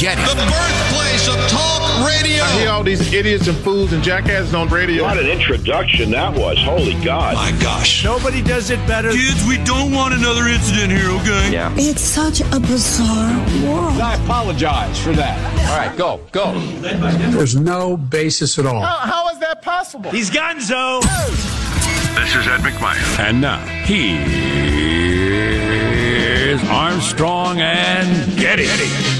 Getty. The birthplace of talk radio. I hear all these idiots and fools and jackasses on radio. What an introduction that was. Holy God. My gosh. Nobody does it better. Kids, we don't want another incident here, okay? Yeah. It's such a bizarre world. I apologize for that. All right, go, go. There's no basis at all. how is that possible? He's gonzo. This is Ed McMahon. And now, here's Armstrong and Getty. Getty.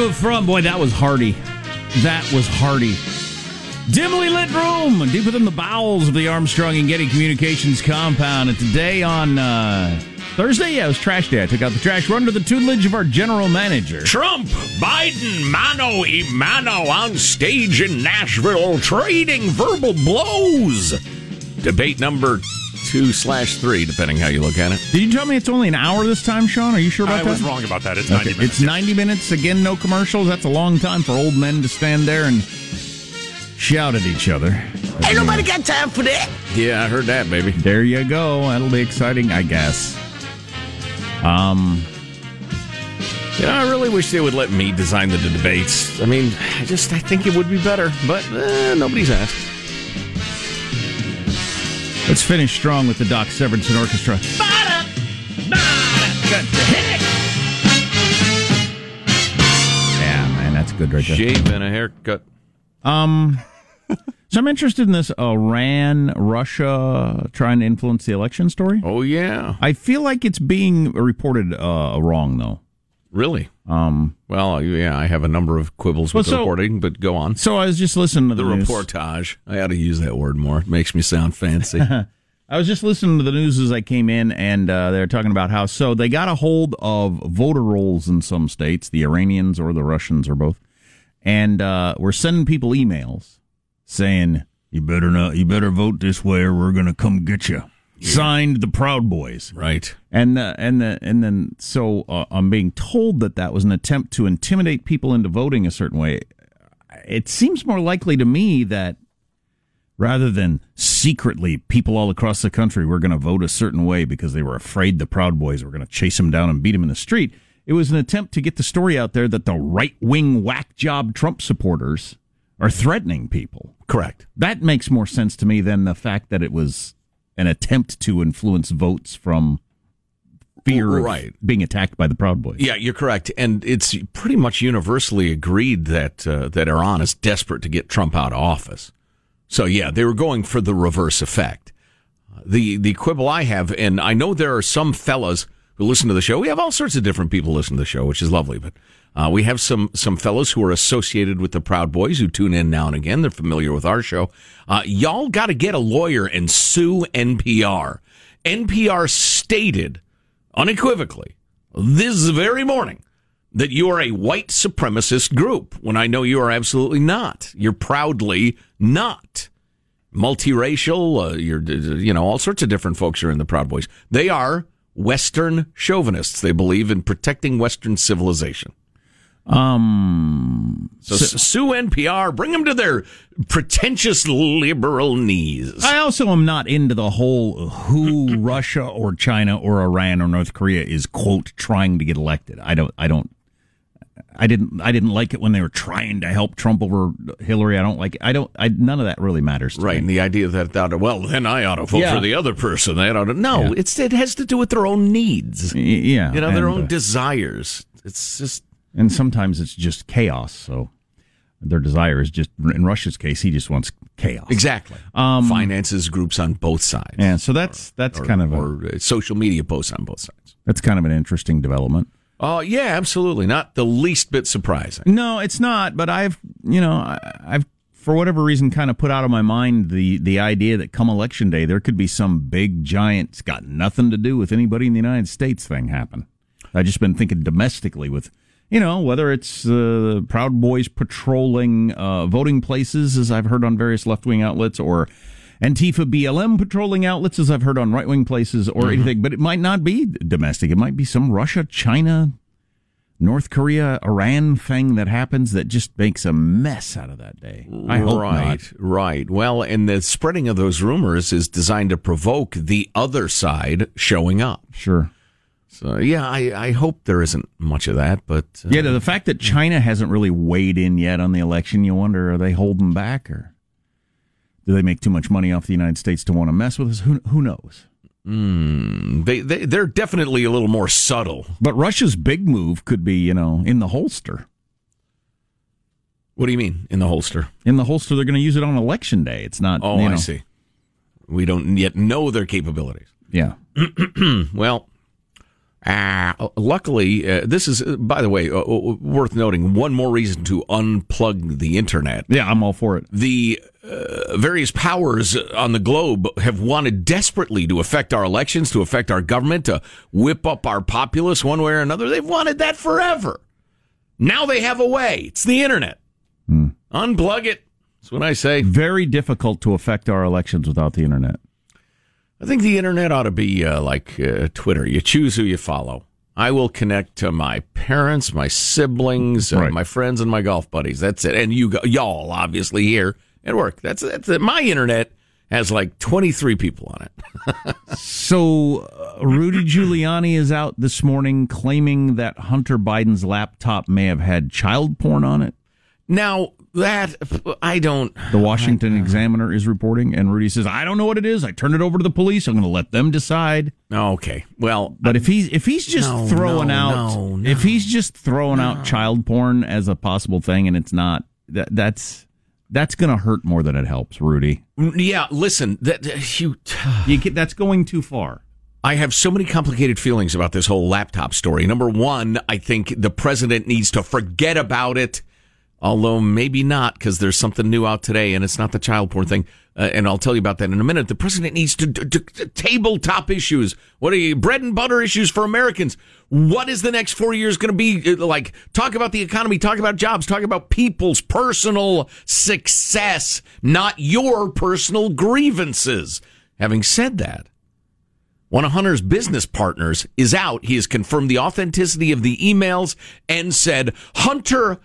Live from, boy, that was hearty. That was hearty. Dimly lit room, deep within the bowels of the Armstrong and Getty Communications compound. And today on uh, Thursday, yeah, it was trash day. I took out the trash. We're under the tutelage of our general manager. Trump, Biden, mano y mano on stage in Nashville, trading verbal blows. Debate number two slash three, depending how you look at it. Did you tell me it's only an hour this time, Sean? Are you sure about I that? I was wrong about that. It's Okay, 90 minutes. It's 90 minutes. Again, no commercials. That's a long time for old men to stand there and shout at each other. Ain't nobody got time for that. Yeah, I heard that, baby. There you go. That'll be exciting, I guess. Um, You know, I really wish they would let me design the debates. I mean, I just I think it would be better, but eh, nobody's asked. Let's finish strong with the Doc Severinsen Orchestra. Yeah, man, that's good right there. Shave and a haircut. Um, so I'm interested in this Iran Russia trying to influence the election story. Oh yeah, I feel like it's being reported uh, wrong though. really? Um, Well, yeah, I have a number of quibbles with Well, so- reporting, but go on. so I was just listening to The the, reportage. I ought to use that word more. It makes me sound fancy. I was just listening to the news as I came in, and uh, they're talking about how so they got a hold of voter rolls in some states, the Iranians or the Russians or both, and uh, we're sending people emails saying you better not, you better vote this way, or we're gonna come get you. Signed the Proud Boys, right. and the, and the, and then so uh, I'm being told that that was an attempt to intimidate people into voting a certain way. It seems more likely to me that rather than secretly people all across the country were going to vote a certain way because they were afraid the Proud Boys were going to chase them down and beat them in the street. It was an attempt to get the story out there that the right wing whack job Trump supporters are threatening people. Correct. That makes more sense to me than the fact that it was an attempt to influence votes from fear of being attacked by the Proud Boys. Yeah, you're correct, and it's pretty much universally agreed that uh, that Iran is desperate to get Trump out of office. So yeah, they were going for the reverse effect. The the quibble I have, and I know there are some fellas who listen to the show. We have all sorts of different people listen to the show, which is lovely. But uh, we have some some fellows who are associated with the Proud Boys who tune in now and again. They're familiar with our show. Uh, y'all got to get a lawyer and sue NPR. NPR stated unequivocally this very morning that you are a white supremacist group when I know you are absolutely not. You're proudly not. Multiracial, uh, you're, you know, all sorts of different folks are in the Proud Boys. They are Western chauvinists. They believe in protecting Western civilization. Um, So, sue NPR, bring them to their pretentious liberal knees. I also am not into the whole who Russia or China or Iran or North Korea is quote trying to get elected. I don't. I don't. I didn't. I didn't like it when they were trying to help Trump over Hillary. I don't like. It. I don't. I, none of that really matters. To Right, Me. and the idea that, that well, then I ought to vote Yeah. for the other person. That ought to no. Yeah. It's it has to do with their own needs. Y- Yeah. You know, their and, own uh, desires. It's just and sometimes it's just chaos. So their desire is just. In Russia's case, he just wants chaos. exactly Um, finances groups on both sides. Yeah. So that's that's or, kind of a, or uh, social media posts on both sides. that's kind of an interesting development. Oh yeah, absolutely, not the least bit surprising. No, it's not. But I've, you know, I, I've for whatever reason kind of put out of my mind the the idea that come election day there could be some big giant, it's got nothing to do with anybody in the United States thing happen. I've just been thinking domestically with. You know, whether it's uh, Proud Boys patrolling uh, voting places, as I've heard on various left wing outlets, or Antifa BLM patrolling outlets, as I've heard on right wing places, or anything. But it might not be domestic. It might be some Russia, China, North Korea, Iran thing that happens that just makes a mess out of that day. I hope right, not. right. Well, and the spreading of those rumors is designed to provoke the other side showing up. Sure. So yeah, I, I hope there isn't much of that, but uh, Yeah, the fact that China hasn't really weighed in yet on the election, you wonder are they holding back or do they make too much money off the United States to want to mess with us? Who who knows? they, they they're definitely a little more subtle. But Russia's big move could be, you know, in the holster. What do you mean in the holster? In the holster, they're going to use it on election day. It's not. Oh, you I see. We don't yet know their capabilities. Yeah. Well, uh, luckily, uh, this is, uh, by the way, uh, uh, worth noting. One more reason to unplug the internet. Yeah, I'm all for it. The uh, various powers on the globe have wanted desperately to affect our elections, to affect our government, to whip up our populace one way or another. They've wanted that forever. Now they have a way. It's the internet. Unplug it. That's what I say. Very difficult to affect our elections without the internet. I think the internet ought to be uh, like uh, Twitter. You choose who you follow. I will connect to my parents, my siblings, uh, Right. my friends, and my golf buddies. That's it. And you, y'all, obviously here at work. That's that's it. My internet has like twenty three people on it. So, uh, Rudy Giuliani is out this morning claiming that Hunter Biden's laptop may have had child porn on it. Now that I don't. The Washington Examiner is reporting, and Rudy says, "I don't know what it is. I turned it over to the police. I'm going to let them decide." Oh, okay. Well, But if he's if he's just No, throwing no, out no, no. if he's just throwing out child porn as a possible thing, and it's not that that's that's going to hurt more than it helps, Rudy. yeah. Listen, that you. You get, that's going too far. I have so many complicated feelings about this whole laptop story. Number one, I think the president needs to forget about it, although maybe not because there's something new out today and it's not the child porn thing. Uh, and I'll tell you about that in a minute. The president needs to, to, to tabletop issues. What are you, bread and butter issues for Americans? What is the next four years going to be uh, like? Talk about the economy, talk about jobs, talk about people's personal success, not your personal grievances. Having said that, one of Hunter's business partners is out. He has confirmed the authenticity of the emails and said Hunter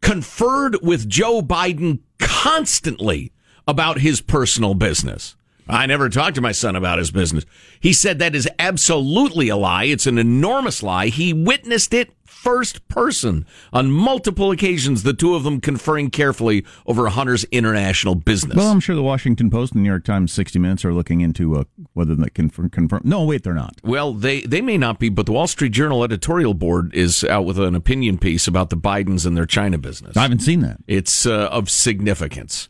conferred with Joe Biden constantly about his personal business. I never talked to my son about his business. He said that is absolutely a lie. It's an enormous lie. He witnessed it first person on multiple occasions, the two of them conferring carefully over Hunter's international business. Well, I'm sure the Washington Post and the New York Times, 60 Minutes are looking into uh, whether they can confirm, confirm. No, wait, they're not. Well, they, they may not be, but the Wall Street Journal editorial board is out with an opinion piece about the Bidens and their China business. I haven't seen that. It's uh, of significance.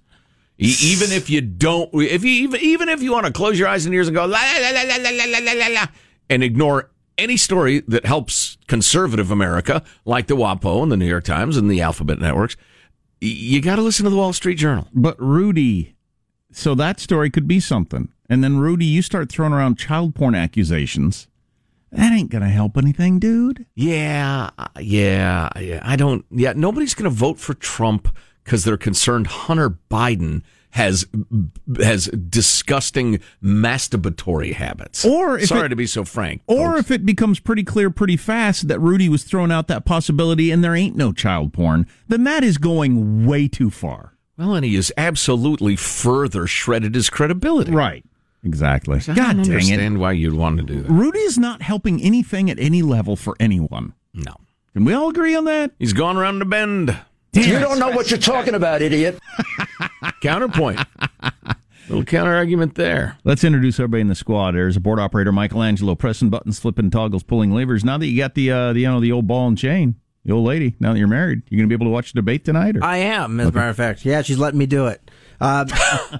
E- Even if you don't, if you even even if you want to close your eyes and ears and go la la la la la la la la, and ignore any story that helps conservative America, like the WAPO and the New York Times and the Alphabet networks, you got to listen to the Wall Street Journal. But Rudy, so that story could be something. And then Rudy, you start throwing around child porn accusations. That ain't going to help anything, dude. Yeah, uh, yeah, yeah. I don't. Yeah, nobody's going to vote for Trump because they're concerned Hunter Biden has has disgusting masturbatory habits. Or if sorry it- to be so frank, Or folks. if it becomes pretty clear pretty fast that Rudy was throwing out that possibility and there ain't no child porn, then that is going way too far. well, and he has absolutely further shredded his credibility. Right. Exactly. I God don't dang it. understand why you'd want to do that. Rudy is not helping anything at any level for anyone. No, Can we all agree on that? he's gone around the bend. You don't know what you're talking about, idiot. Counterpoint. Little counter argument there. Let's introduce everybody in the squad. There's a board operator, Michelangelo, pressing buttons, flipping toggles, pulling levers. Now that you got the, uh, the you know the old ball and chain, the old lady. Now that you're married, you're gonna be able to watch the debate tonight? Or? I am, as a matter of fact. Yeah, she's letting me do it. Uh,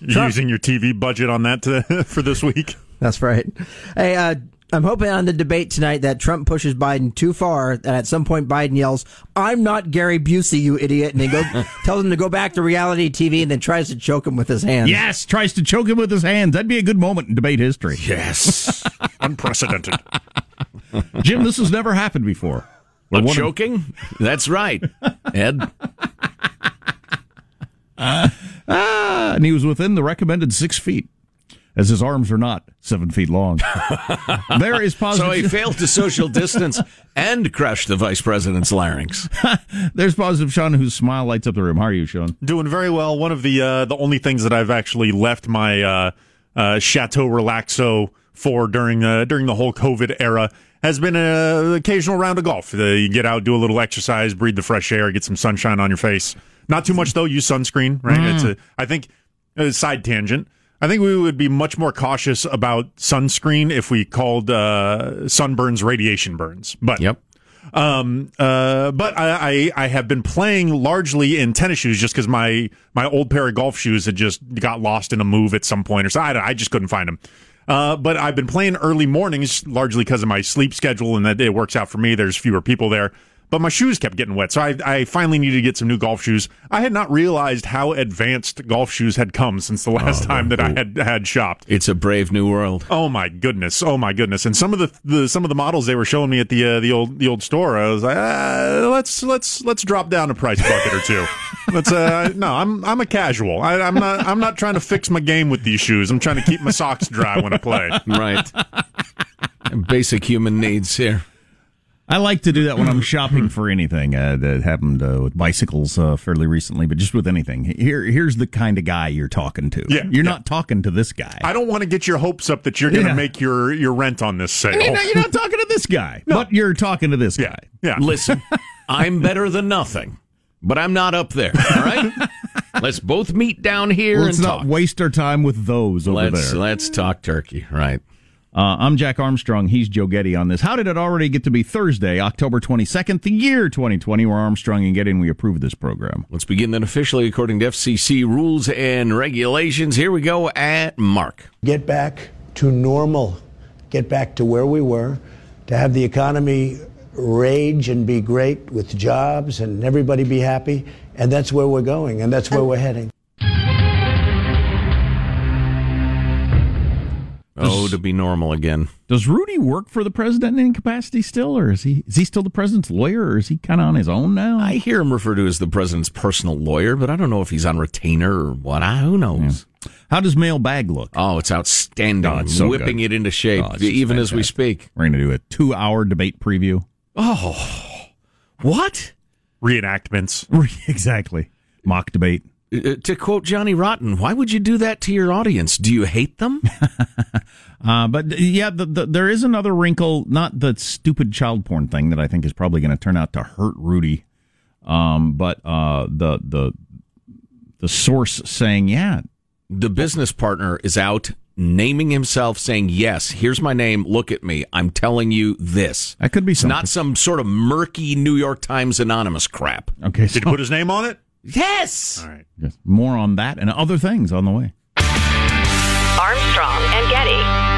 You using your TV budget on that to, for this week? that's right. Hey, uh, I'm hoping on the debate tonight that Trump pushes Biden too far, and at some point Biden yells, "I'm not Gary Busey, you idiot!" and then go tells him to go back to reality TV, and then tries to choke him with his hands. yes, tries to choke him with his hands. That'd be a good moment in debate history. Yes. Unprecedented. Jim, this has never happened before. We're A one of- choking? That's right, Ed. Ah, and he was within the recommended six feet, as his arms are not seven feet long. there is positive. So positive. he failed to social distance and crushed the vice president's larynx. There's positive Sean, whose smile lights up the room. How are you, Sean? Doing very well. One of the uh, the only things that I've actually left my uh, uh, Chateau Relaxo for during uh, during the whole COVID era has been an occasional round of golf. Uh, you get out, do a little exercise, breathe the fresh air, get some sunshine on your face. Not too much though. Use sunscreen, right? Mm. It's a, I think a side tangent. I think we would be much more cautious about sunscreen if we called uh, sunburns radiation burns. But Yep. um, uh, but I, I, I have been playing largely in tennis shoes just because my my old pair of golf shoes had just got lost in a move at some point or so. I, I just couldn't find them. Uh, but I've been playing early mornings largely because of my sleep schedule and that it works out for me. There's fewer people there. But my shoes kept getting wet, so I, I finally needed to get some new golf shoes. I had not realized how advanced golf shoes had come since the last time that I had had shopped. It's a brave new world. Oh my goodness! Oh my goodness! And some of the, the some of the models they were showing me at the uh, the old the old store, I was like, uh, let's let's let's drop down a price bucket or two. Let's uh, no, I'm I'm a casual. I, I'm not I'm not trying to fix my game with these shoes. I'm trying to keep my socks dry when I play. Right. Basic human needs here. I like to do that when I'm shopping for anything. Uh, that happened uh, with bicycles uh, fairly recently, but just with anything. Here, here's the kind of guy you're talking to. Yeah, you're yeah. not talking to this guy. I don't want to get your hopes up that you're going to Yeah. make your your rent on this sale. You're not, you're not talking to this guy, but you're talking to this yeah, guy. yeah. Listen, I'm better than nothing, but I'm not up there. All right. Let's both meet down here Let's and not talk. waste our time with those over let's there. let's talk turkey. Right. Uh, I'm Jack Armstrong. He's Joe Getty on this. How did it already get to be Thursday, October 22nd, the year 2020, where Armstrong and Getty and we approve this program? Let's begin then officially according to FCC rules and regulations. Here we go at Mark. get back to normal, get back to where we were, to have the economy rage and be great with jobs and everybody be happy. And that's where we're going, and that's where we're heading. Oh, to be normal again. Does Rudy work for the president in any capacity still, or is he is he still the president's lawyer, or is he kind of on his own now? I hear him referred to as the president's personal lawyer, but I don't know if he's on retainer or what. I, who knows? How does mailbag look? Oh, it's outstanding. Oh, it's so Whipping good. it into shape, Oh, it's just even as we speak. We're going to do a two-hour debate preview. Oh, what? Reenactments. exactly. Mock debate. Uh, to quote Johnny Rotten, why would you do that to your audience? Do you hate them? Uh, but yeah, the, the, there is another wrinkle, not the stupid child porn thing that I think is probably going to turn out to hurt Rudy, um, but uh, the the the source saying, yeah, the business partner is out naming himself, saying, Yes, here's my name. Look at me. I'm telling you this. that could be It's something. not some sort of murky New York Times anonymous crap. okay, so Did he put his name on it? Yes. All right. yes, more on that and other things on the way. Armstrong and Getty.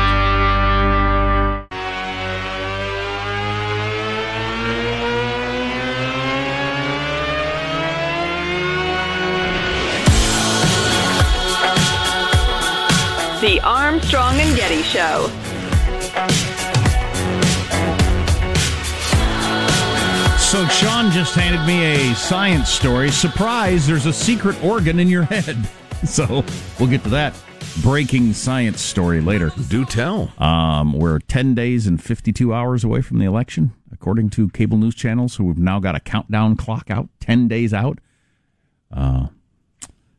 The Armstrong and Getty Show. So Sean just handed me a science story. Surprise! There's a secret organ in your head. So we'll get to that breaking science story later. Do tell. Um, we're 10 days and 52 hours away from the election, according to cable news channels who have now got a countdown clock out, 10 days out. Uh,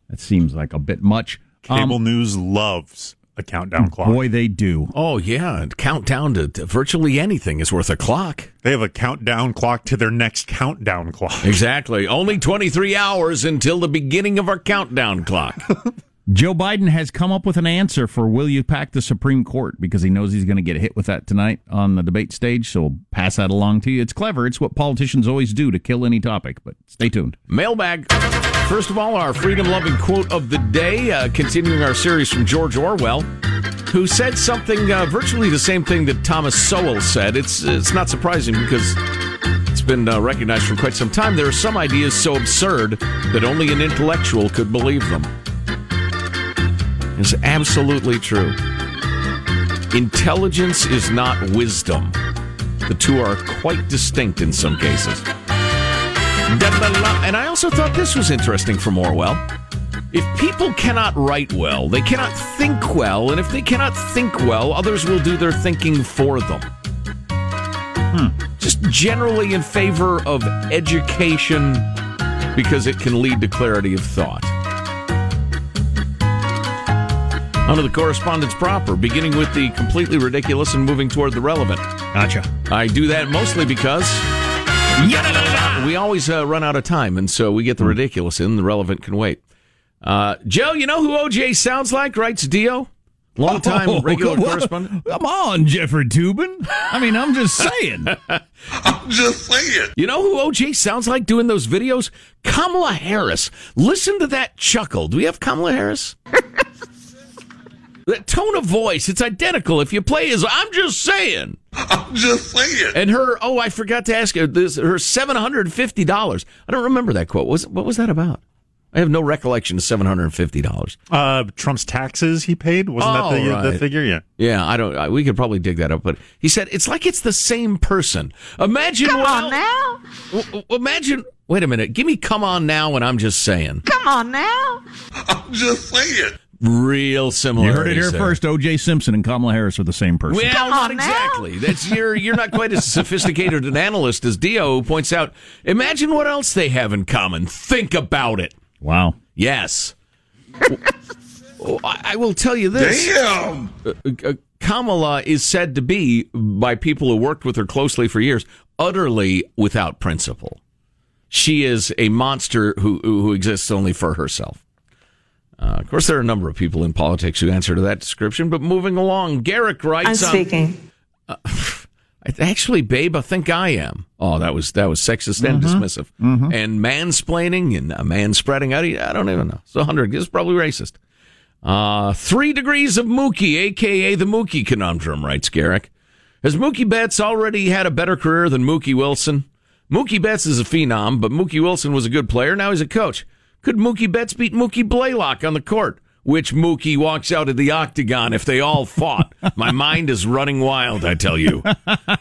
that seems like a bit much. Cable Um, news loves a countdown clock. boy, they do. Oh, yeah. Countdown to, to virtually anything is worth a clock. They have a countdown clock to their next countdown clock. Exactly. Only 23 hours until the beginning of our countdown clock. Joe Biden has come up with an answer for will you pack the Supreme Court because he knows he's going to get hit with that tonight on the debate stage. So we'll pass that along to you. It's clever. It's what politicians always do to kill any topic, but stay tuned. Mailbag. First of all, our freedom loving quote of the day, uh, continuing our series from George Orwell, who said something uh, virtually the same thing that Thomas Sowell said. It's, it's not surprising because it's been uh, recognized for quite some time. There are some ideas so absurd that only an intellectual could believe them. It's absolutely true. Intelligence is not wisdom. The two are quite distinct in some cases. And I also thought this was interesting from Orwell. If people cannot write well, they cannot think well, and if they cannot think well, others will do their thinking for them. Hmm. Just generally in favor of education because it can lead to clarity of thought. Onto the correspondence proper, beginning with the completely ridiculous and moving toward the relevant. Gotcha. I do that mostly because we always uh, run out of time, and so we get the ridiculous in. The relevant can wait. Uh, Joe, you know who OJ sounds like? Writes Dio, long time Oh, regular come on. correspondent. Come on, Jeffrey Toobin. I mean, I'm just saying. I'm just saying. You know who OJ sounds like doing those videos? Kamala Harris. Listen to that chuckle. Do we have Kamala Harris? that tone of voice, it's identical. If you play his, I'm just saying. I'm just saying. And her, oh, I forgot to ask her, this, her $750. I don't remember that quote. Was, what was that about? I have no recollection of $750. Uh, Trump's taxes he paid wasn't Oh, that the, right. the figure? Yeah. Yeah, I don't. I, we could probably dig that up, but he said it's like it's the same person. Imagine. Come well, on now. w- w- Imagine. Wait a minute. Give me "Come on now" and I'm just saying. Come on now. I'm just saying. Real similar. You heard it here first. O.J. Simpson and Kamala Harris are the same person. Well, Come not on now. exactly. That's you're you're not quite as sophisticated an analyst as Dio, who points out. Imagine what else they have in common. Think about it. wow. Yes. Oh, I I will tell you this. Damn. Uh, uh, Kamala is said to be, by people who worked with her closely for years, utterly without principle. She is a monster who who exists only for herself. Uh, of course, there are a number of people in politics who answer to that description. But moving along, Garrick writes. on- Uh, actually, babe, I think I am. Oh, that was that was sexist and dismissive, and mansplaining and a man spreading out. I don't even know. So hundred is probably racist. Uh, three degrees of Mookie, aka the Mookie conundrum, writes Garrick. Has Mookie Betts already had a better career than Mookie Wilson? Mookie Betts is a phenom, but Mookie Wilson was a good player. Now he's a coach. Could Mookie Betts beat Mookie Blaylock on the court? Which Mookie walks out of the octagon if they all fought? My mind is running wild, I tell you.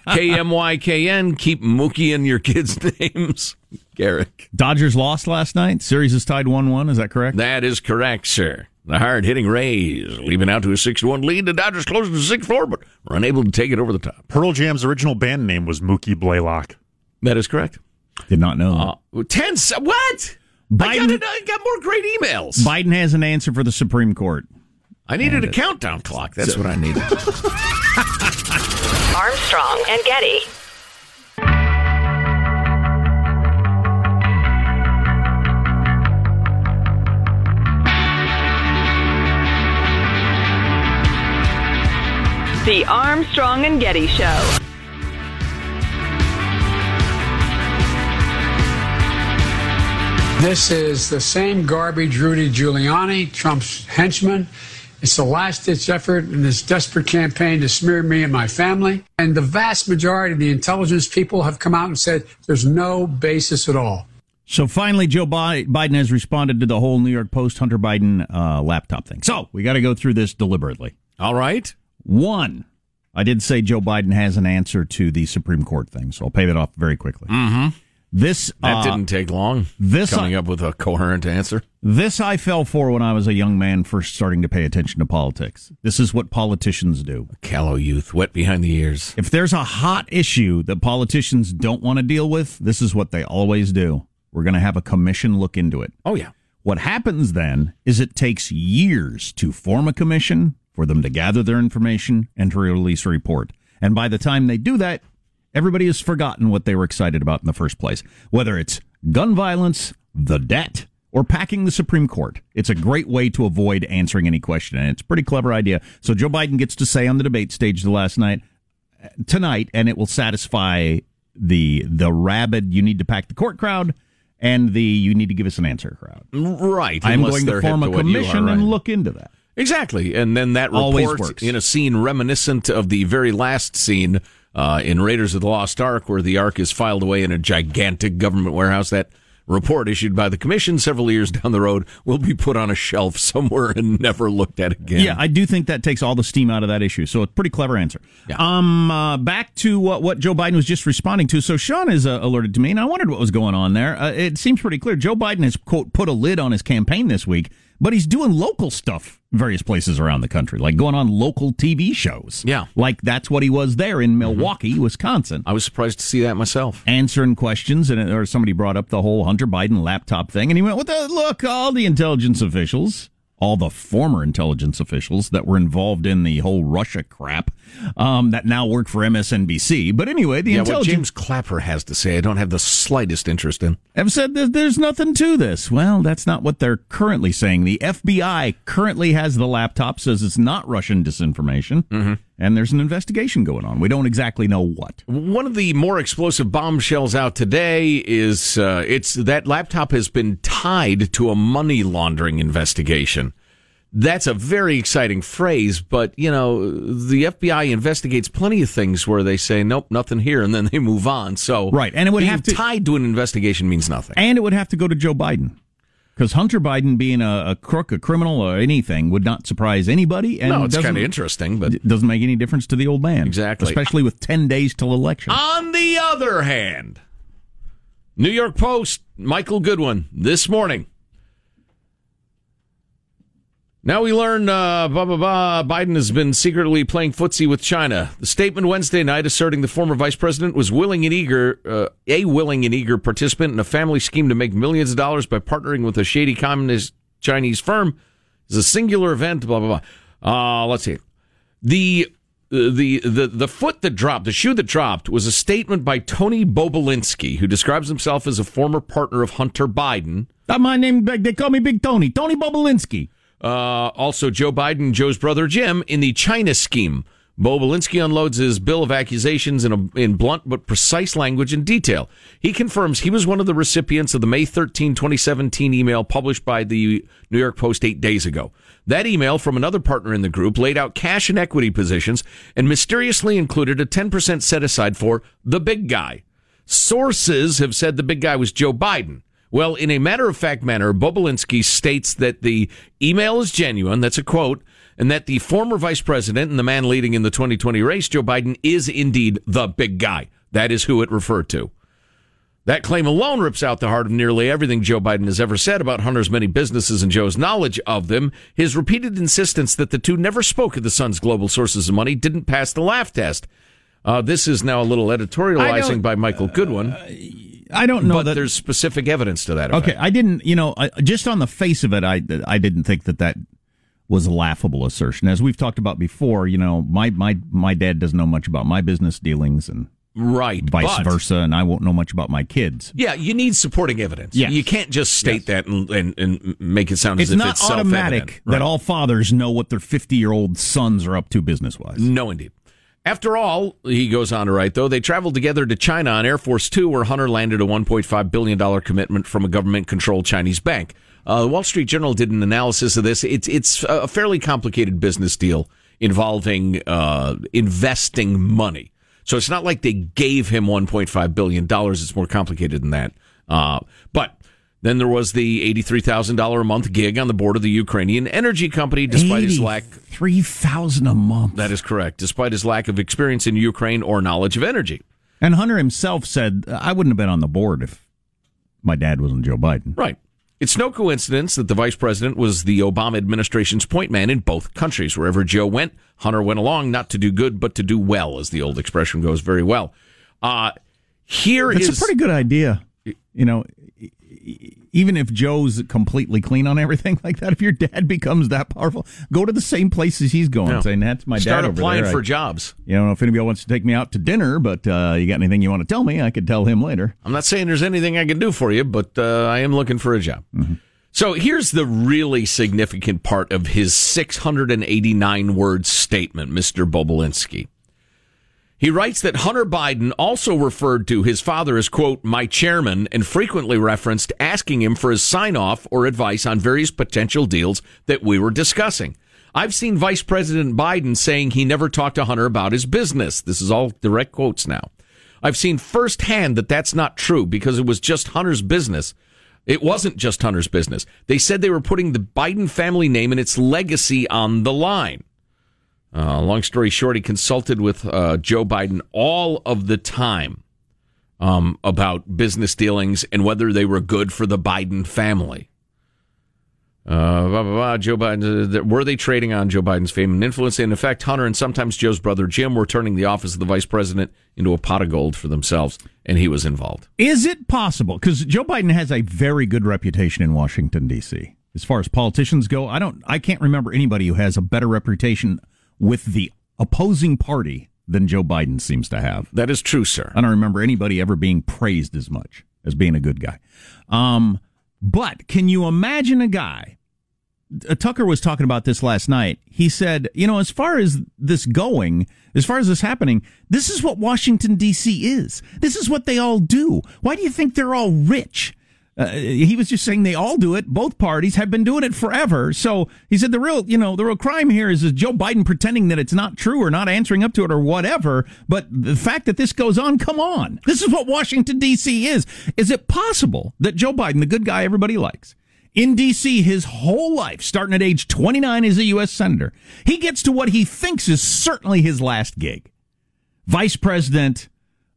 KMYKN, keep Mookie in your kids' names. Garrick. Dodgers lost last night. Series is tied 1 1. Is that correct? That is correct, sir. The hard hitting Rays leaving out to a 6 1 lead. The Dodgers closing to 6 4, but were unable to take it over the top. Pearl Jam's original band name was Mookie Blaylock. That is correct. Did not know. that. Uh, 10 se- What? I got, Biden- I got more great emails. Biden has an answer for the Supreme Court. I needed a uh, countdown clock. That's what I needed. Armstrong and Getty. The Armstrong and Getty Show. This is the same garbage Rudy Giuliani, Trump's henchman. It's the last ditch effort in this desperate campaign to smear me and my family. And the vast majority of the intelligence people have come out and said there's no basis at all. So finally, Joe Biden has responded to the whole New York Post Hunter Biden uh, laptop thing. So we got to go through this deliberately. All right. One, I did say Joe Biden has an answer to the Supreme Court thing, so I'll pay that off very quickly. Mm-hmm. This That uh, didn't take long. this coming I- up with a coherent answer. This I fell for when I was a young man first starting to pay attention to politics. This is what politicians do. Callow youth, wet behind the ears. If there's a hot issue that politicians don't want to deal with, this is what they always do. We're going to have a commission look into it. Oh yeah. What happens then is it takes years to form a commission, for them to gather their information, and to release a report. And by the time they do that, everybody has forgotten what they were excited about in the first place. Whether it's gun violence, the debt, or packing the Supreme Court. It's a great way to avoid answering any question, and it's a pretty clever idea. So Joe Biden gets to say on the debate stage the last night, tonight, and it will satisfy the the rabid "you need to pack the court" crowd and the "you need to give us an answer" crowd. Mm, right. I'm going to form a to what are, commission right. and look into that. Exactly. And then that report works. in a scene reminiscent of the very last scene uh, in Raiders of the Lost Ark, where the Ark is filed away in a gigantic government warehouse. That report issued by the commission several years down the road will be put on a shelf somewhere and never looked at again. Yeah, I do think that takes all the steam out of that issue. So a pretty clever answer. Yeah. Um, uh, back to what, what Joe Biden was just responding to. So Sean is uh, alerted to me, and I wondered what was going on there. Uh, it seems pretty clear. Joe Biden has quote put a lid on his campaign this week, but he's doing local stuff various places around the country, like going on local TV shows. Yeah. like that's what he was there in mm-hmm. Milwaukee, Wisconsin. I was surprised to see that myself. answering questions, and or somebody brought up the whole Hunter Biden laptop thing, and he went, "What the look? All the intelligence officials, all the former intelligence officials that were involved in the whole Russia crap um, that now work for MSNBC. But anyway, the yeah, what intelligence James Clapper has to say, I don't have the slightest interest in. have said that there's nothing to this. Well, that's not what they're currently saying. The FBI currently has the laptop, says it's not Russian disinformation, Mm-hmm. and there's an investigation going on. We don't exactly know what. One of the more explosive bombshells out today is uh, it's that laptop has been tied to a money laundering investigation. That's a very exciting phrase, but you know the FBI investigates plenty of things where they say nope, nothing here, and then they move on. So Right, and it would being have to- tied to an investigation means nothing. And it would have to go to Joe Biden. Because Hunter Biden being a, a crook, a criminal, or anything would not surprise anybody. And no, it's kind of interesting, but It doesn't make any difference to the old man. Exactly. Especially with 10 days till election. On the other hand, New York Post, Michael Goodwin, this morning. Now we learn, uh, blah, blah, blah, Biden has been secretly playing footsie with China. The statement Wednesday night asserting the former vice president was willing and eager, uh, a willing and eager participant in a family scheme to make millions of dollars by partnering with a shady communist Chinese firm is a singular event, blah, blah, blah. Uh, let's see. The the the the foot that dropped, the shoe that dropped, was a statement by Tony Bobulinski, who describes himself as a former partner of Hunter Biden. My name, they call me Big Tony. Tony Bobulinski. Uh, also, Joe Biden, Joe's brother Jim, in the China scheme. Bobulinski unloads his bill of accusations in, a, in blunt but precise language and detail. He confirms he was one of the recipients of the May 13, 2017 email published by the New York Post eight days ago. That email from another partner in the group laid out cash and equity positions and mysteriously included a 10% set aside for the big guy. Sources have said the big guy was Joe Biden. Well, in a matter of fact manner, Bobulinski states that the email is genuine. That's a quote. And that the former vice president and the man leading in the 2020 race, Joe Biden, is indeed the big guy. That is who it referred to. That claim alone rips out the heart of nearly everything Joe Biden has ever said about Hunter's many businesses and Joe's knowledge of them. His repeated insistence that the two never spoke of the son's global sources of money didn't pass the laugh test. Uh, this is now a little editorializing by Michael Goodwin. I don't know but that there's specific evidence to that. Effect. Okay, I didn't, you know, I, just on the face of it, I I didn't think that that was a laughable assertion. As we've talked about before, you know, my my my dad doesn't know much about my business dealings and right, vice but- versa, and I won't know much about my kids. Yeah, you need supporting evidence. Yes. You can't just state that and, and, and make it sound It's as if not it's automatic that all fathers know what their 50 year old sons are up to business wise. No, indeed. After all, he goes on to write, though, they traveled together to China on Air Force Two, where Hunter landed a $1.5 billion commitment from a government controlled Chinese bank. Uh, the Wall Street Journal did an analysis of this. It's, it's a fairly complicated business deal involving uh, investing money. So it's not like they gave him $1.5 billion. It's more complicated than that. Uh, but then there was the $83,000 a month gig on the board of the Ukrainian energy company, despite his lack. Three thousand a month. That is correct, despite his lack of experience in Ukraine or knowledge of energy. And Hunter himself said, I wouldn't have been on the board if my dad wasn't Joe Biden. Right. It's no coincidence that the vice president was the Obama administration's point man in both countries. Wherever Joe went, Hunter went along, not to do good, but to do well, as the old expression goes very well. Uh, here It's is- a pretty good idea. You know, even if Joe's completely clean on everything like that, if your dad becomes that powerful, go to the same places he's going, Yeah. saying that's my Start dad over applying there. for I- jobs. You know, if anybody wants to take me out to dinner, but uh, you got anything you want to tell me, I could tell him later. I'm not saying there's anything I can do for you, but uh, I am looking for a job. So here's the really significant part of his 689 word statement, Mr. Bobulinski. He writes that Hunter Biden also referred to his father as, quote, my chairman, and frequently referenced asking him for his sign off or advice on various potential deals that we were discussing. I've seen Vice President Biden saying he never talked to Hunter about his business. This is all direct quotes now. I've seen firsthand that that's not true because it was just Hunter's business. It wasn't just Hunter's business. They said they were putting the Biden family name and its legacy on the line. Uh, long story short, he consulted with uh, Joe Biden all of the time um, about business dealings and whether they were good for the Biden family. Uh, blah, blah, blah. Joe Biden, uh, were they trading on Joe Biden's fame and influence? In effect, Hunter and sometimes Joe's brother Jim were turning the office of the vice president into a pot of gold for themselves, and he was involved. Is it possible? Because Joe Biden has a very good reputation in Washington, D.C. as far as politicians go. I don't. I can't remember anybody who has a better reputation with the opposing party than Joe Biden seems to have. That is true, sir. I don't remember anybody ever being praised as much as being a good guy. Um, but can you imagine a guy? Uh, Tucker was talking about this last night. He said, you know, as far as this going, as far as this happening, this is what Washington, D.C. is. This is what they all do. Why do you think they're all rich? Uh, he was just saying they all do it. Both parties have been doing it forever. So he said the real, you know, the real crime here is, is Joe Biden pretending that it's not true or not answering up to it or whatever. But the fact that this goes on, come on. This is what Washington, D.C. is. Is it possible that Joe Biden, the good guy everybody likes, in D.C. his whole life, starting at age 29 as a U.S. Senator, he gets to what he thinks is certainly his last gig Vice President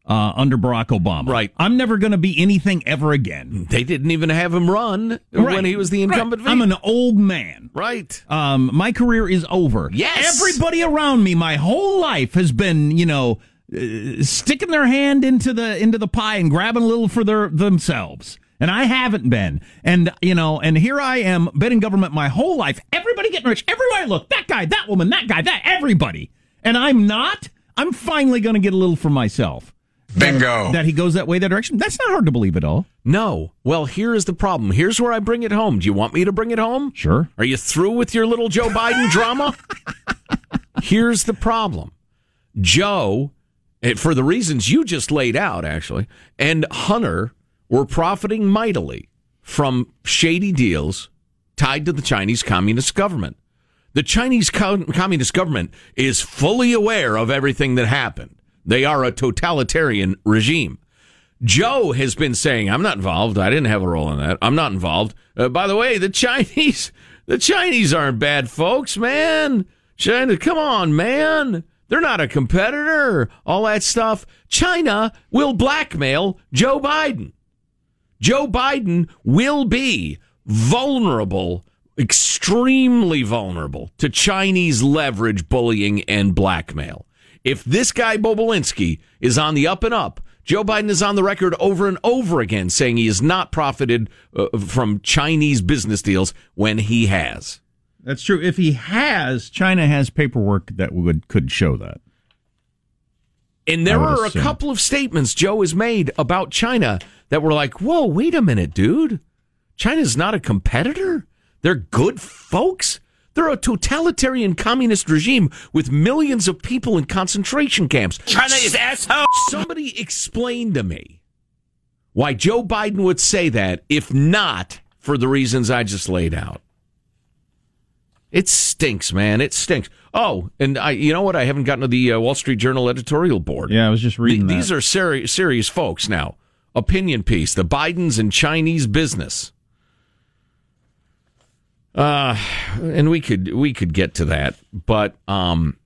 uh, under Barack Obama. Right. I'm never going to be anything ever again. They didn't even have him run Right. when he was the incumbent. Right. I'm an old man. Right. Um, my career is over. Yes. Everybody around me, my whole life has been, you know, uh, sticking their hand into the into the pie and grabbing a little for their themselves. And I haven't been. And you know, and here I am, been in government my whole life. Everybody getting rich. Everywhere I look, that guy, that woman, that guy, that everybody. And I'm not. I'm finally going to get a little for myself. Bingo. That he goes that way, that direction. That's not hard to believe at all. No. Well, here is the problem. Here's where I bring it home. Do you want me to bring it home? Sure. Are you through with your little Joe Biden drama? Here's the problem. Joe, eh, for the reasons you just laid out, actually, and Hunter were profiting mightily from shady deals tied to the Chinese Communist government. The Chinese co- Communist government is fully aware of everything that happened. They are a totalitarian regime. Joe has been saying, "I'm not involved. I didn't have a role in that. I'm not involved." Uh, by the way, the Chinese, the Chinese aren't bad folks, man. China, come on, man. They're not a competitor. All that stuff. China will blackmail Joe Biden. Joe Biden will be vulnerable, extremely vulnerable to Chinese leverage, bullying, and blackmail. If this guy, Bobulinski, is on the up and up, Joe Biden is on the record over and over again saying he has not profited uh, from Chinese business deals when he has. That's true. If he has, China has paperwork that would could show that. And there are a couple of statements Joe has made about China that were like, whoa, wait a minute, dude. China's not a competitor. They're good folks. They're a totalitarian communist regime with millions of people in concentration camps. China is asshole. Somebody explain to me why Joe Biden would say that if not for the reasons I just laid out. It stinks, man. It stinks. Oh, and I, you know what? I haven't gotten to the uh, Wall Street Journal editorial board. Yeah, I was just reading Th- These are seri- serious folks now. Opinion piece: The Bidens and Chinese business. Uh, and we could we could get to that, but um,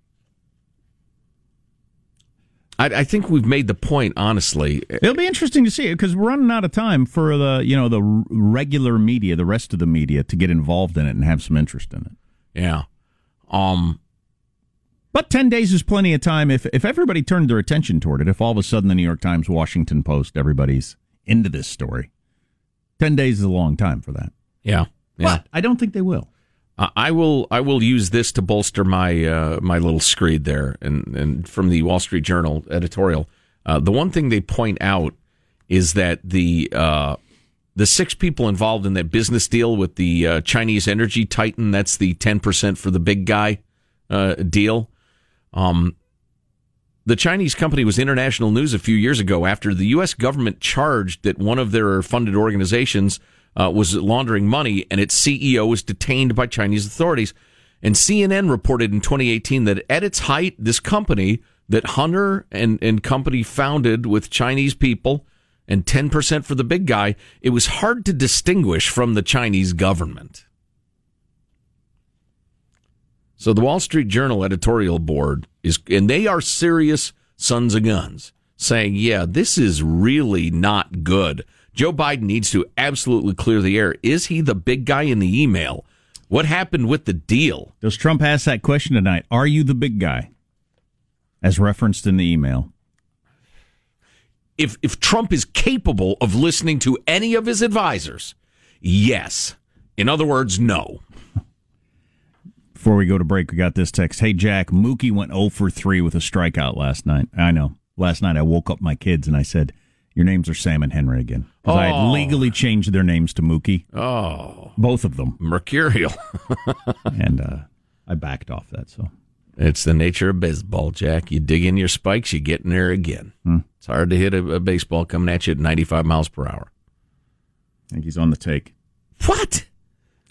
I, I think we've made the point. Honestly, It'll be interesting to see it because we're running out of time for the you know the regular media, the rest of the media, to get involved in it and have some interest in it. yeah. Um, But ten days is plenty of time if if everybody turned their attention toward it. If all of a sudden the New York Times, Washington Post, everybody's into this story, ten days is a long time for that. yeah, yeah. But I don't think they will. I will. I will use this to bolster my uh, my little screed there, and and from the Wall Street Journal editorial. Uh, the one thing they point out is that the uh, the six people involved in that business deal with the uh, Chinese energy titan. That's the ten percent for the big guy uh, deal. Um, the Chinese company was international news a few years ago after the U.S. government charged that one of their funded organizations uh, was laundering money, and its CEO was detained by Chinese authorities. And CNN reported in 2018 that at its height, this company that Hunter and, and company founded with Chinese people and 10% for the big guy, it was hard to distinguish from the Chinese government. So the Wall Street Journal editorial board is, and they are serious sons of guns, saying, yeah, this is really not good. Joe Biden needs to absolutely clear the air. Is he the big guy in the email? What happened with the deal? Does Trump ask that question tonight? Are you the big guy? As referenced in the email. If if Trump is capable of listening to any of his advisors, yes. In other words, no. Before we go to break, we got this text. Hey, Jack, Mookie went 0 for 3 with a strikeout last night. I know. Last night I woke up my kids and I said, Your names are Sam and Henry again. Because I Oh. had legally changed their names to Mookie. Oh, Both of them. mercurial. And uh, I backed off that. So it's the nature of baseball, Jack. You dig in your spikes, you get in there again. Hmm. It's hard to hit a, a baseball coming at you at 95 miles per hour. I think he's on the take. What?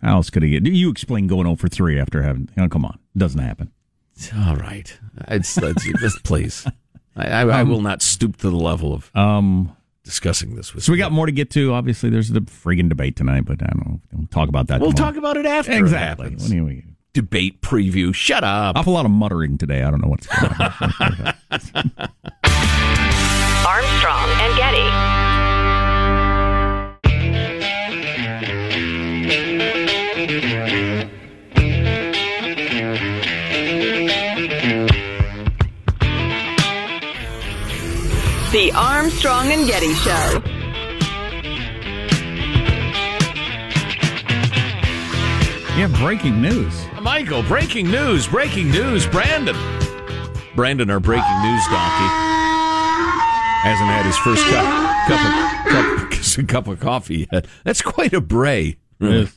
How else could he get? You explain going 0 for 3 after having. Come on. It doesn't happen. All right. It's, let's, just please. I, I, I will not stoop to the level of Um, discussing this with so we got more to get to. Obviously, there's the friggin' debate tonight, but I don't know. We'll talk about that We'll tomorrow. talk about it after it Exactly. happens. What do you- Debate preview. Shut up. Awful lot of muttering today. I don't know what's going on. Armstrong and Getty. The Armstrong and Getty Show. yeah, breaking news. Michael, breaking news, breaking news. Brandon. Brandon, our breaking news donkey, hasn't had his first cup, cup, of, cup, cup of coffee yet. That's quite a bray. Yes.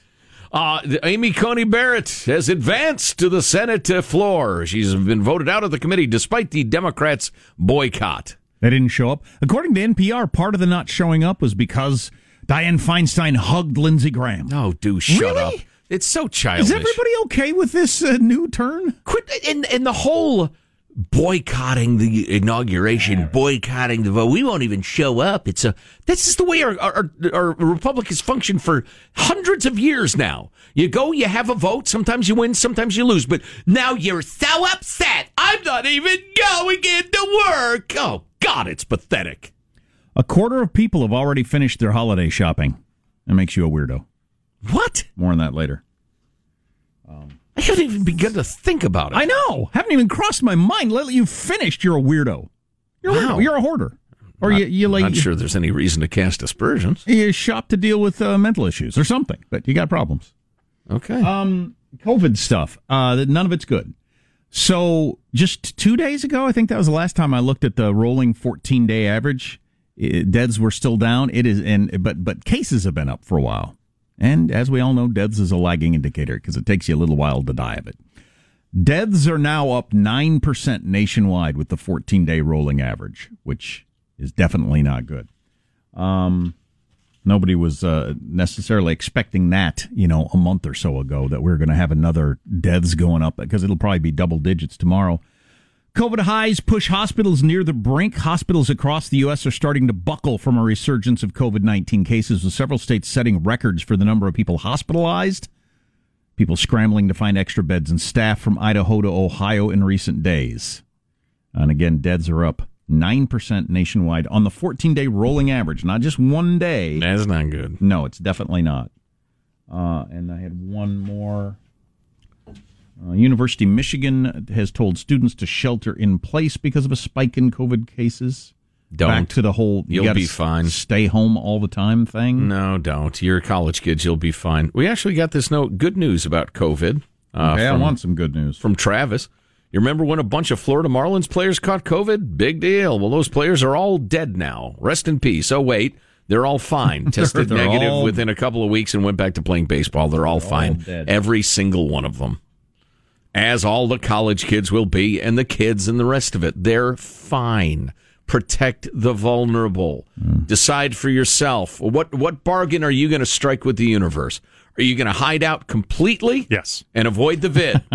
Uh, Amy Coney Barrett has advanced to the Senate floor. She's been voted out of the committee despite the Democrats' boycott. They didn't show up. According to NPR, part of the not showing up was because Dianne Feinstein hugged Lindsey Graham. No, do shut Really? up. It's so childish. Is everybody okay with this uh, new turn? quit and and the whole boycotting the inauguration, boycotting the vote. We won't even show up. It's a this is the way our our, our Republic has functioned for hundreds of years now. You go, you have a vote. Sometimes you win, sometimes you lose. But now you're so upset. I'm not even going into work. Oh God, it's pathetic. A quarter of people have already finished their holiday shopping. That makes you a weirdo. What? More on that later. I haven't even begun to think about it. I know. Haven't even crossed my mind. Lately, you finished. You're a weirdo. You're a Wow. weirdo. You're a hoarder. Or you you like not sure there's any reason to cast aspersions. you shop to deal with uh, mental issues or something, but you got problems. Okay. Um, COVID stuff. Uh, none of it's good. So just two days ago, I think that was the last time I looked at the rolling 14 day average. It, deaths were still down. It is, and but but cases have been up for a while. And as we all know, deaths is a lagging indicator because it takes you a little while to die of it. Deaths are now up 9% nationwide with the 14 day rolling average, which is definitely not good. Um, nobody was uh, necessarily expecting that, you know, a month or so ago that we are going to have another deaths going up because it'll probably be double digits tomorrow. COVID highs push hospitals near the brink. Hospitals across the U.S. are starting to buckle from a resurgence of COVID 19 cases, with several states setting records for the number of people hospitalized. People scrambling to find extra beds and staff from Idaho to Ohio in recent days. And again, deaths are up 9% nationwide on the 14 day rolling average, not just one day. That's not good. No, it's definitely not. Uh, and I had one more. Uh, University of Michigan has told students to shelter in place because of a spike in COVID cases. Don't. Back to the whole you You'll be fine. Stay home all the time thing. No, don't. You're college kids. You'll be fine. We actually got this note. Good news about COVID. Uh, okay, I want some good news. from Travis. You remember when a bunch of Florida Marlins players caught COVID? Big deal. Well, those players are all dead now. Rest in peace. Oh wait, they're all fine. Tested they're negative all- within a couple of weeks and went back to playing baseball. They're all fine. dead. Every single one of them. As all the college kids will be, and the kids and the rest of it. They're fine. Protect the vulnerable. Hmm. Decide for yourself. What what bargain are you going to strike with the universe? Are you going to hide out completely? Yes. and avoid the vid.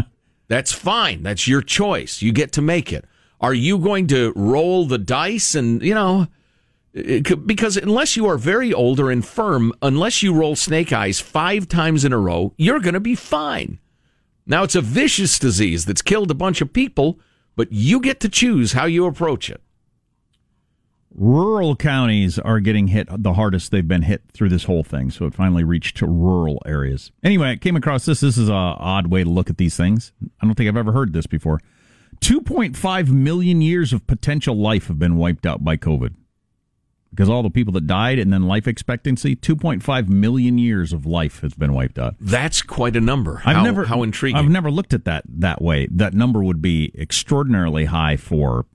That's fine. That's your choice. You get to make it. Are you going to roll the dice and, you know, could- because unless you are very old or infirm, unless you roll snake eyes five times in a row, you're going to be fine. Now, it's a vicious disease that's killed a bunch of people, but you get to choose how you approach it. Rural counties are getting hit the hardest they've been hit through this whole thing. So it finally reached to rural areas. Anyway, I came across this. This is a odd way to look at these things. I don't think I've ever heard this before. 2.5 million years of potential life have been wiped out by COVID. because all the people that died and then life expectancy 2.5 million years of life has been wiped out. That's quite a number. I've how, never how intriguing. I've never looked at that that way. That number would be extraordinarily high for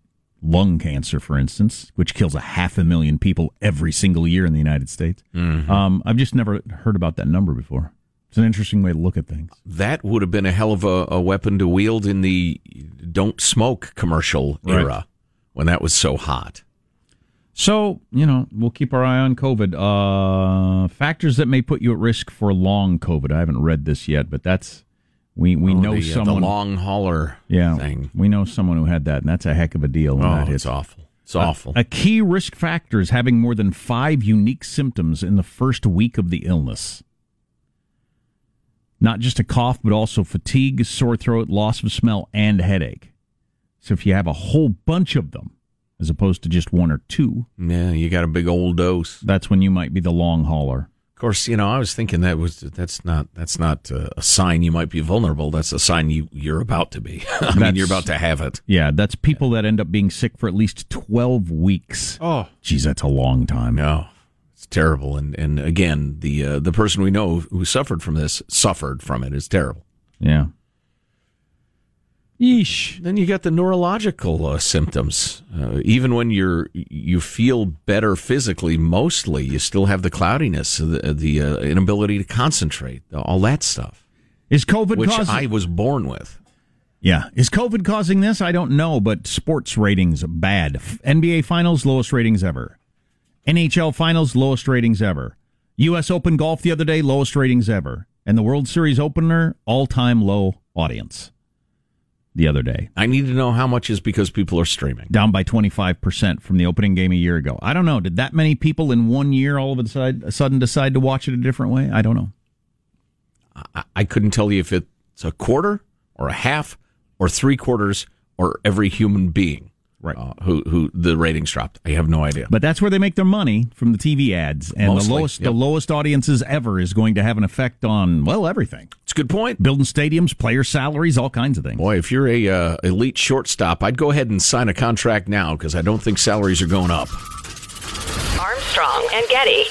lung cancer, for instance, which kills a half a million people every single year in the United States. Mhm. Um, I've just never heard about that number before. It's an interesting way to look at things. that would have been a hell of a, a weapon to wield in the "don't smoke" commercial Right. era when that was so hot. So, you know, we'll keep our eye on COVID. Uh, factors that may put you at risk for long COVID. I haven't read this yet, but that's we we Oh, know the, uh, someone the long hauler yeah, thing. We know someone who had that, and that's a heck of a deal. Oh, that it's awful. It's A- awful. A key risk factor is having more than five unique symptoms in the first week of the illness. Not just a cough, but also fatigue, sore throat, loss of smell, and headache. So if you have a whole bunch of them, as opposed to just one or two, Yeah, you got a big old dose. that's when you might be the long hauler. Of course, you know I was thinking that was that's not that's not uh, a sign you might be vulnerable. That's a sign you you're about to be. I mean, you're about to have it. Yeah, that's people that end up being sick for at least 12 weeks. Oh, Geez, that's a long time. No, it's terrible. And and again, the uh, the person we know who suffered from this suffered from it. It's terrible. Yeah. Yeesh. Then you got the neurological uh, symptoms. Uh, even when you're you feel better physically, mostly you still have the cloudiness, the, the uh, inability to concentrate, all that stuff, Is COVID which causing I was born with. Yeah. Is COVID causing this? I don't know, but sports ratings bad. NBA finals lowest ratings ever. NHL finals lowest ratings ever. US Open golf the other day lowest ratings ever. And the World Series opener all-time low audience the other day. I need to know how much is because people are streaming. Down by 25% from the opening game a year ago. I don't know. Did that many people in one year all of a sudden, decide to watch it a different way? I don't know. I, I couldn't tell you if it's a quarter or a half or three quarters or every human being right. uh, who who the ratings dropped. I have no idea. But that's where they make their money from the TV ads, and Mostly, the lowest yep. the lowest audiences ever is going to have an effect on well everything. It's a good point. Building stadiums, player salaries, all kinds of things. Boy, if you're a uh, elite shortstop, I'd go ahead and sign a contract now because I don't think salaries are going up. Armstrong and Getty.